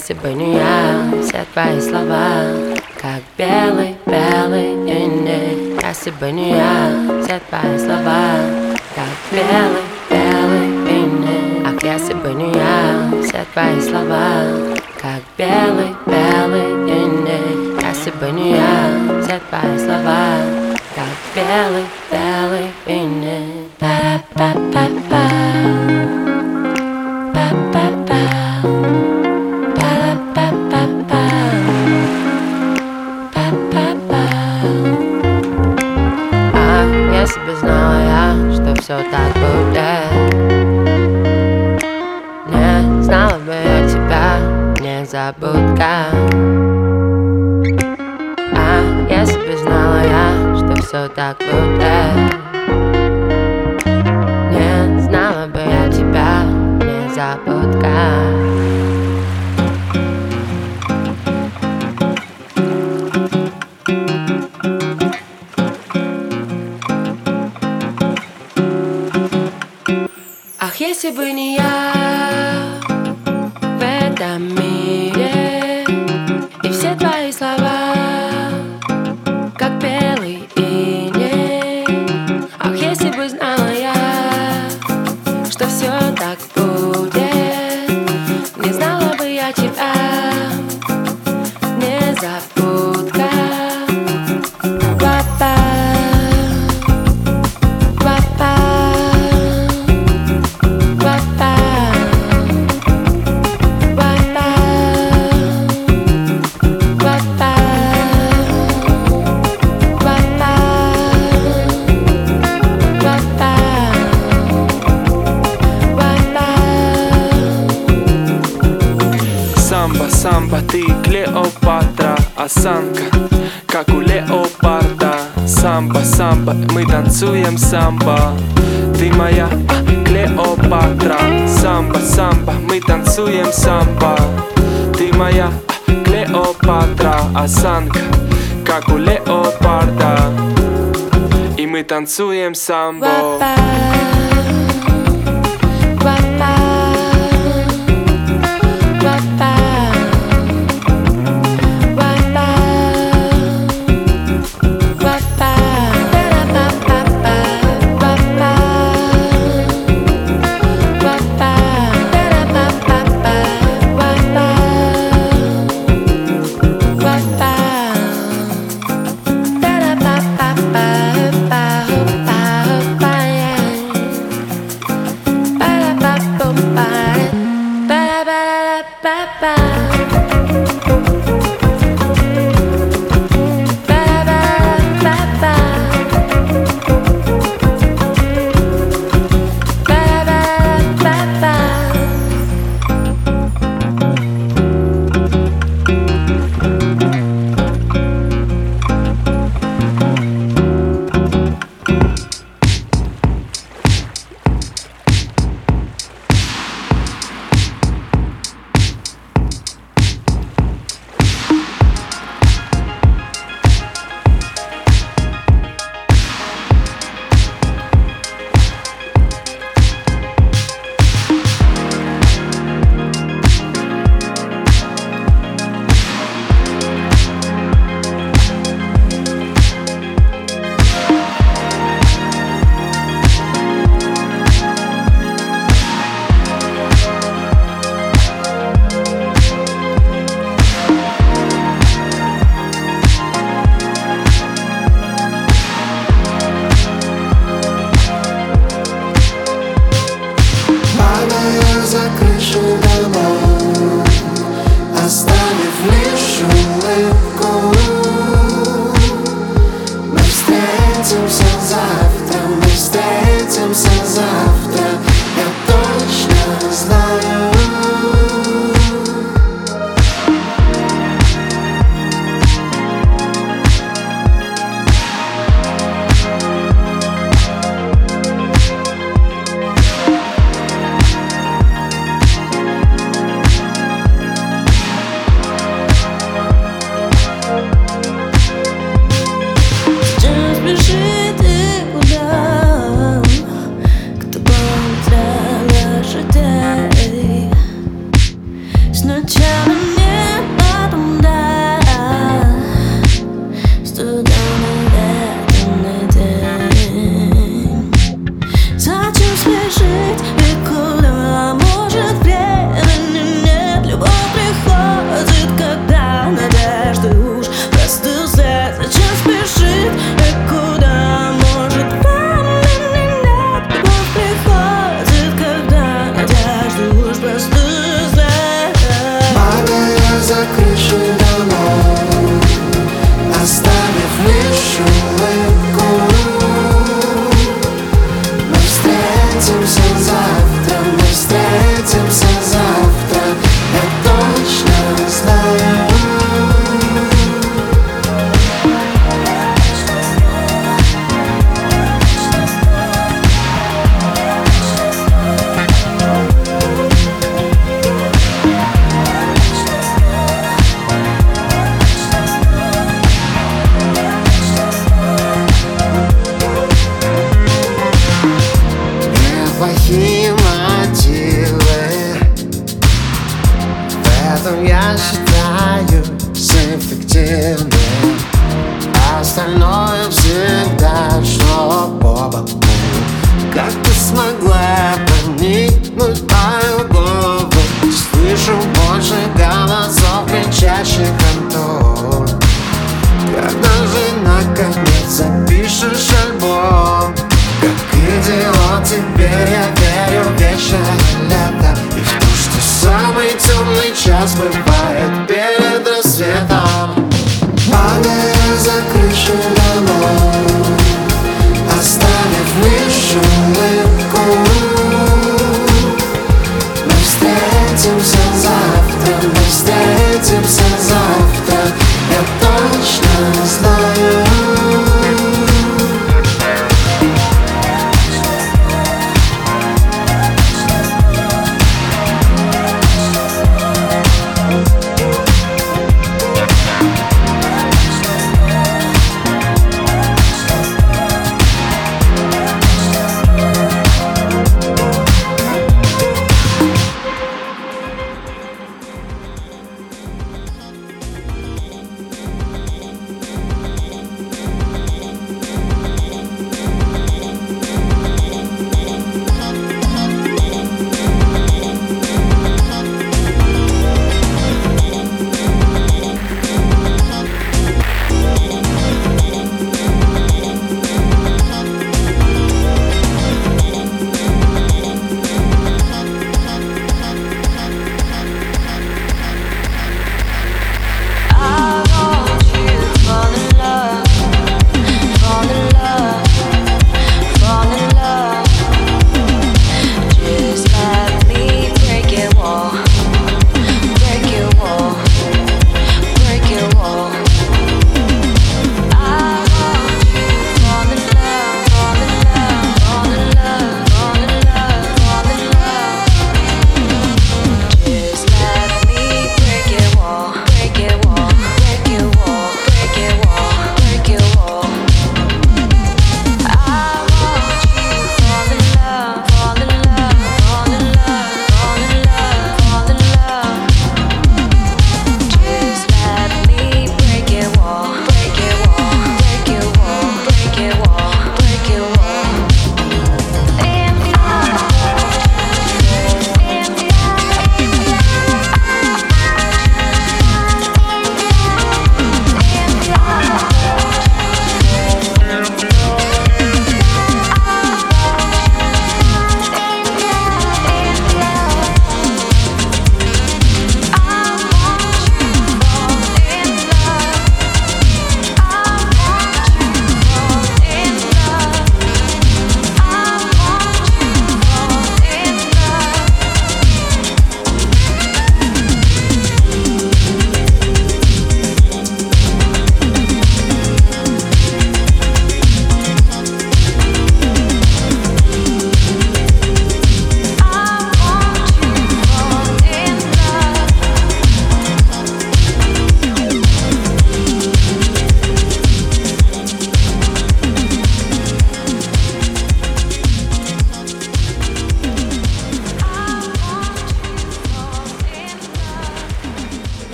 если бы не я, все твои слова Как белый, белый иней Если бы не я, все твои слова Как белый, белый иней Ах, если бы не я, все твои слова Как белый танцуем самба Ты моя Клеопатра Самба, самба, мы танцуем самба Ты моя а, Клеопатра Осанка, как у леопарда И мы танцуем самбо папа,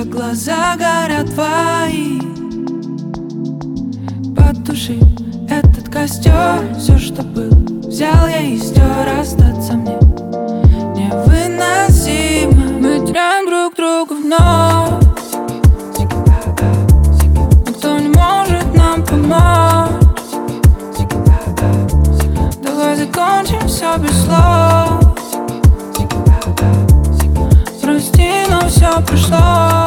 Когда глаза горят твои. Потуши этот костер. Все, что был, взял я и стер. Остаться мне невыносимо. Мы теряем друг друга вновь Никто не может нам помочь. Давай закончим все без слов. Прости, но все прошло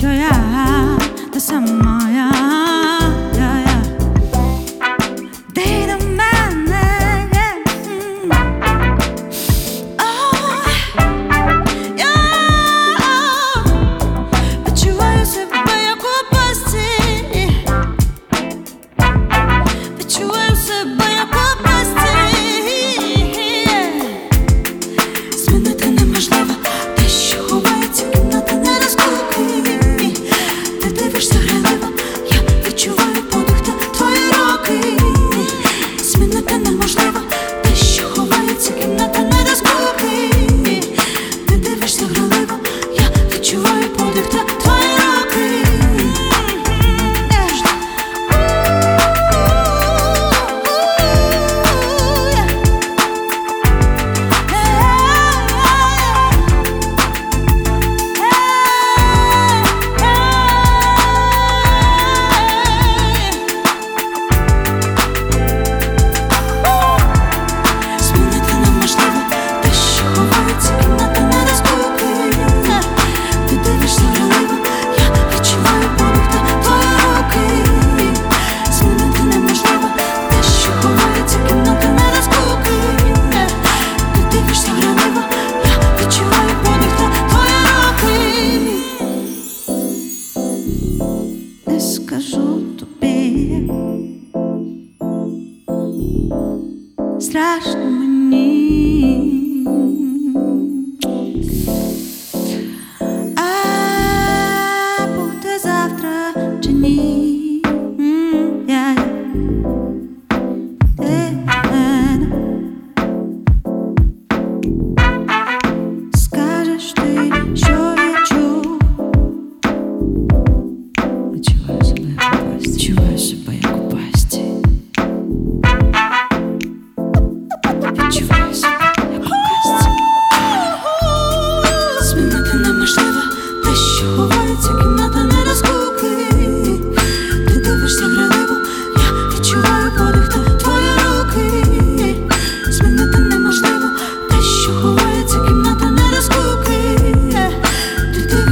що я та сама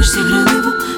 Instagram e vou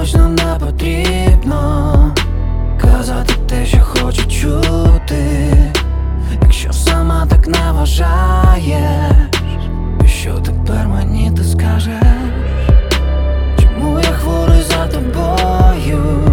точно не потрібно казати те, що хочу чути, якщо сама так не вважаєш, І що тепер мені ти скажеш? Чому я хворий за тобою?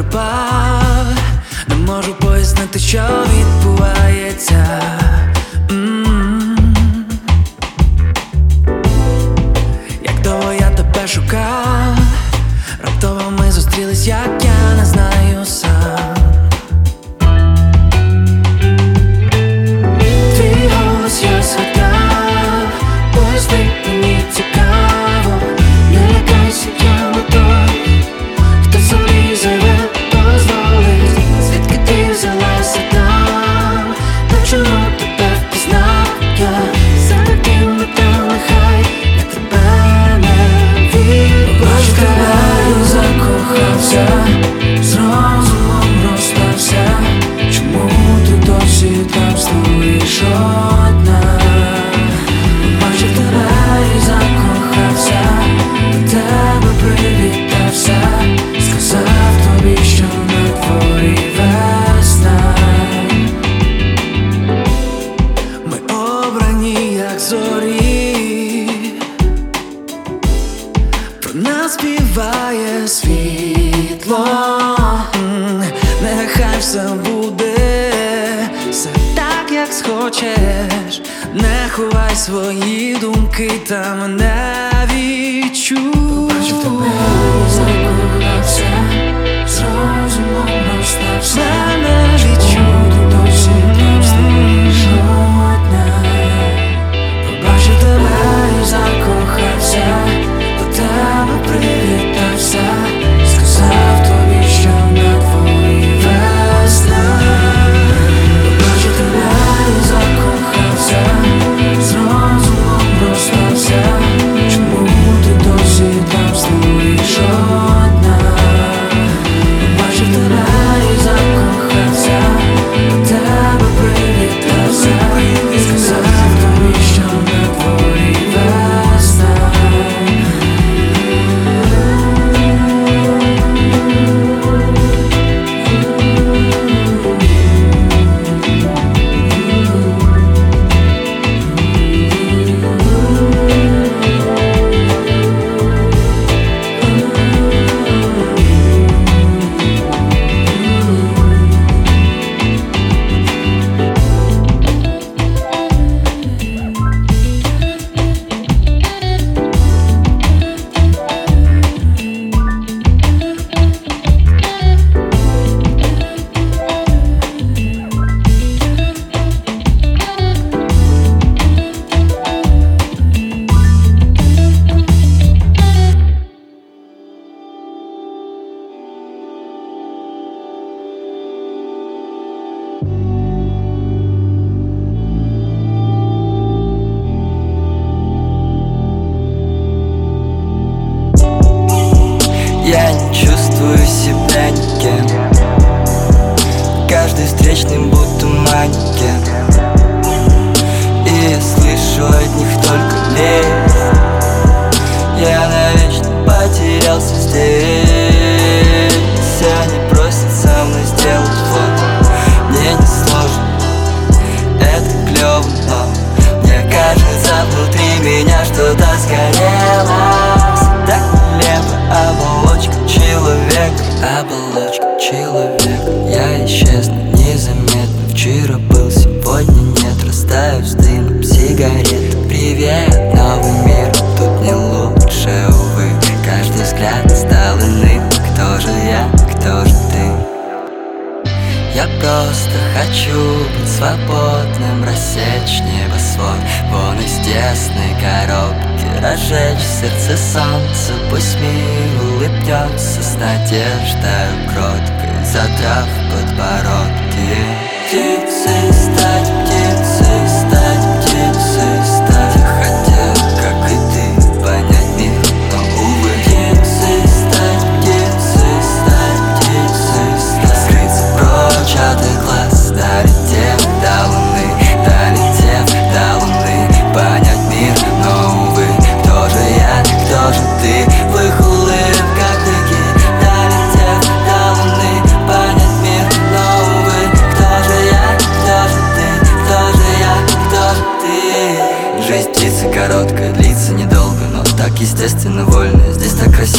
припав, не можу пояснити, що відбувається.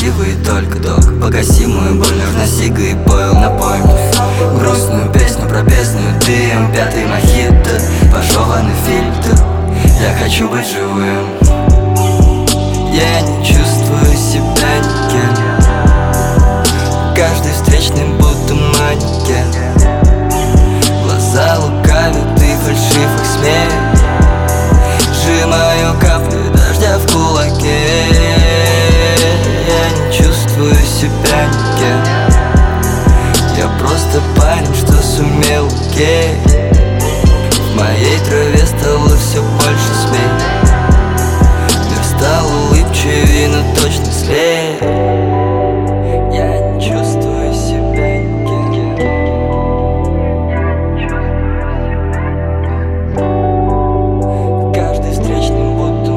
красивый только док. Погаси мою боль, нужна сига и пойл Напой мне грустную песню про бездну Дым, эм, пятый мохито, пожеванный фильтр Я хочу быть живым. Я не чувствую себя никем. Каждый встречный детей В моей траве стало все больше змей. Мир стал улыбчивее, но точно слей Я чувствую себя Каждый встречный будто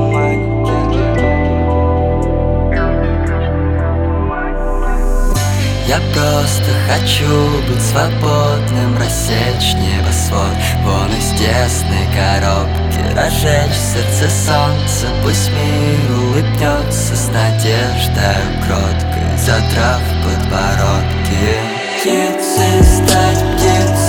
Я просто хочу быть свободным Рассечь небосвод. Вон из тесной коробки Разжечь сердце солнце, Пусть мир улыбнется С надеждой кроткой Задрав подбородки. Птицы стать птицей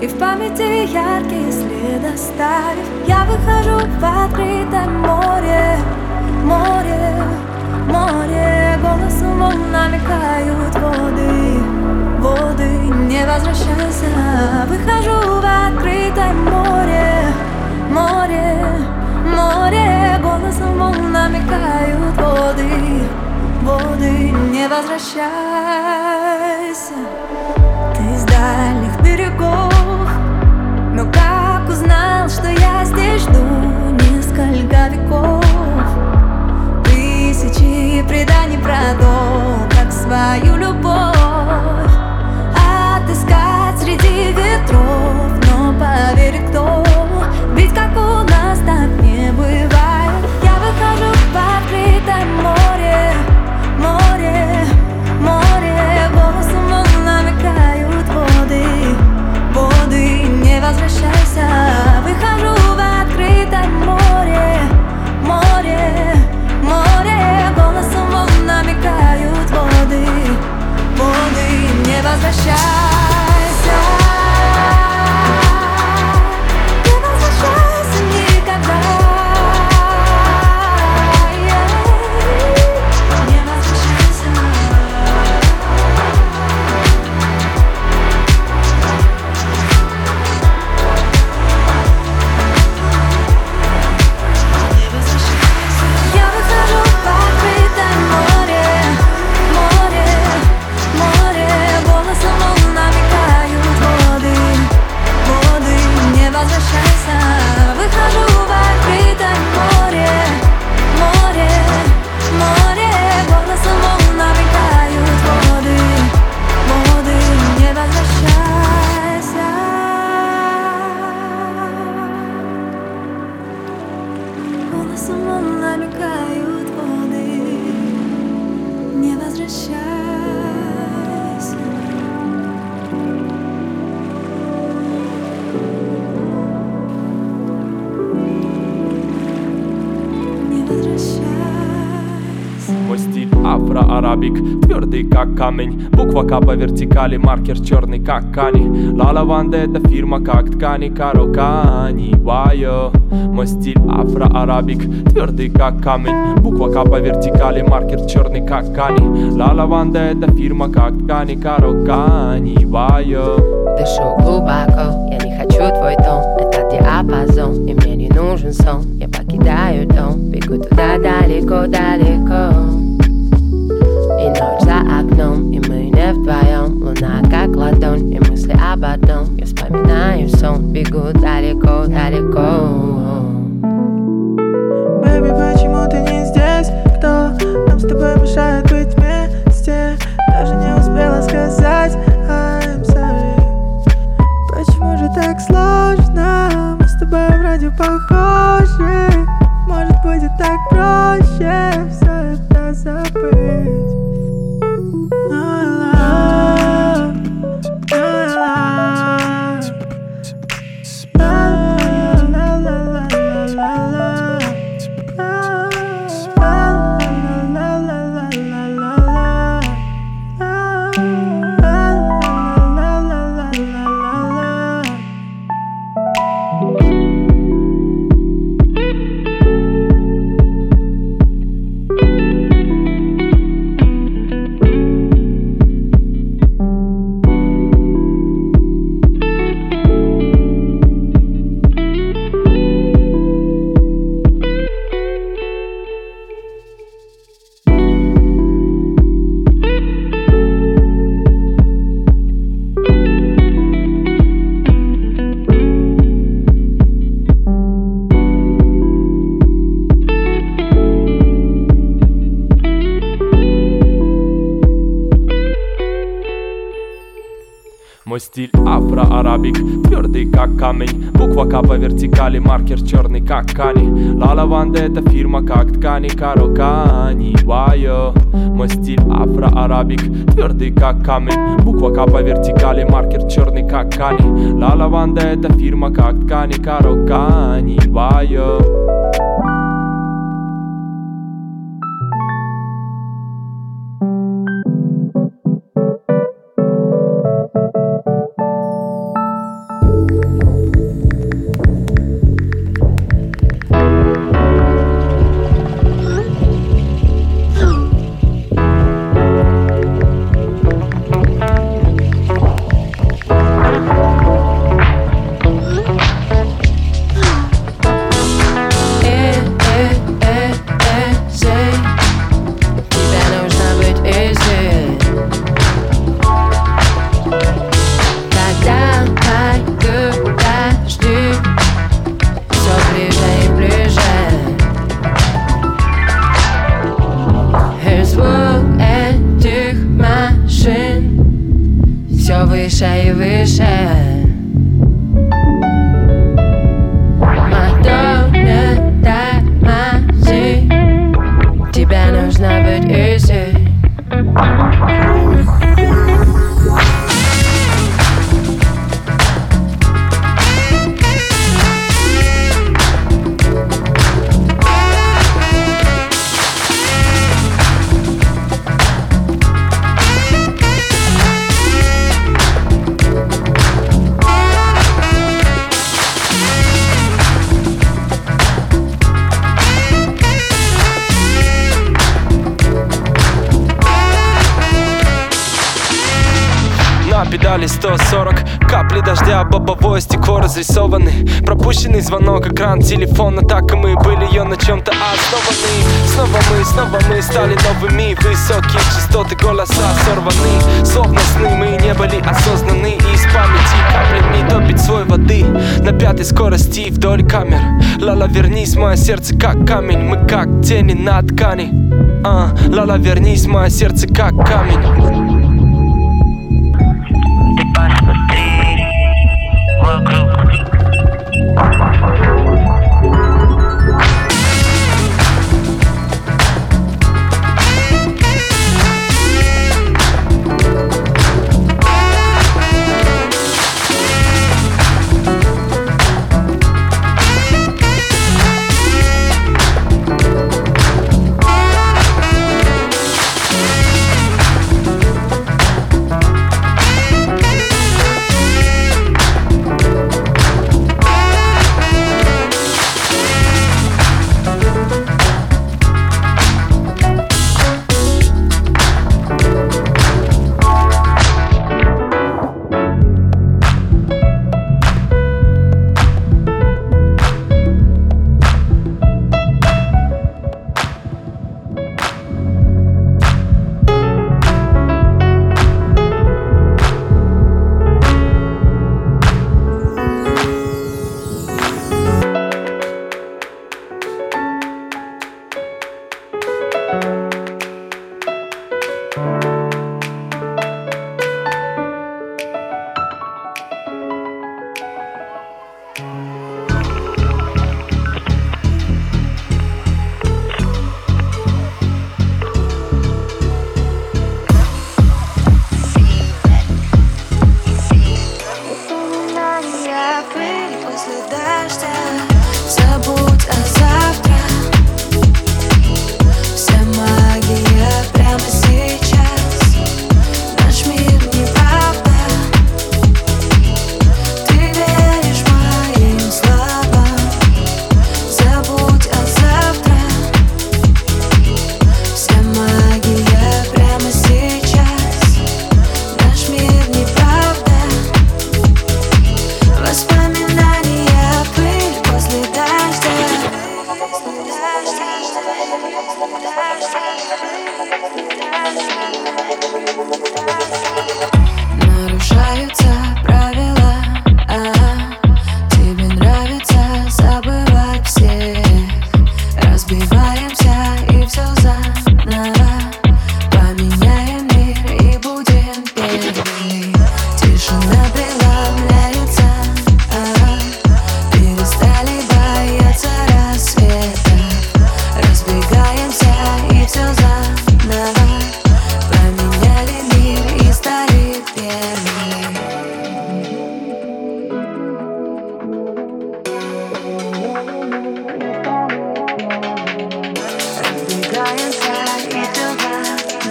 И в памяти яркие следы оставив Я выхожу в открытое море Море, море. Голосом волн намекают воды Воды, не возвращайся. Выхожу в открытое море Море, море. Голосом волн намекают воды Воды, не возвращайся. Ты из дальних берегов что я здесь жду Несколько веков. Тысячи преданий про то, как свою любовь Отыскать среди ветров. Но поверь, кто? Ведь как у нас так не бывает Выхожу в открытое море Море, море Голосом волн намекают воды Воды, не возвращайся Сахара Арабик Твердый как камень, буква К по вертикали Маркер черный как кани. Ла Лаванда это фирма как ткани. Каро Кани Вайо. Мой стиль афро-арабик Твердый как камень, буква К по вертикали Маркер черный как кани. Ла Лаванда это фирма как ткани. Каро Кани Вайо. Дышу глубоко, я не хочу твой тон Это диапазон, и мне не нужен сон. Я покидаю дом, бегу туда далеко-далеко одном, и мы не вдвоем Луна как ладонь, и мысли об одном Я вспоминаю сон, бегу далеко, далеко Baby, почему ты не здесь? Кто нам с тобой мешает? Как кани Ла лаванда это фирма как ткани Карокани, вайо. Мой стиль афро-арабик, твердый как камень. Буква К по вертикали, маркер черный как кани. Ла лаванда это фирма как ткани Карокани, вайо сердце как камень Мы как тени на ткани. А, Лала, вернись, мое сердце как камень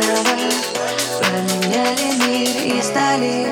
снова. Променяли мир и стали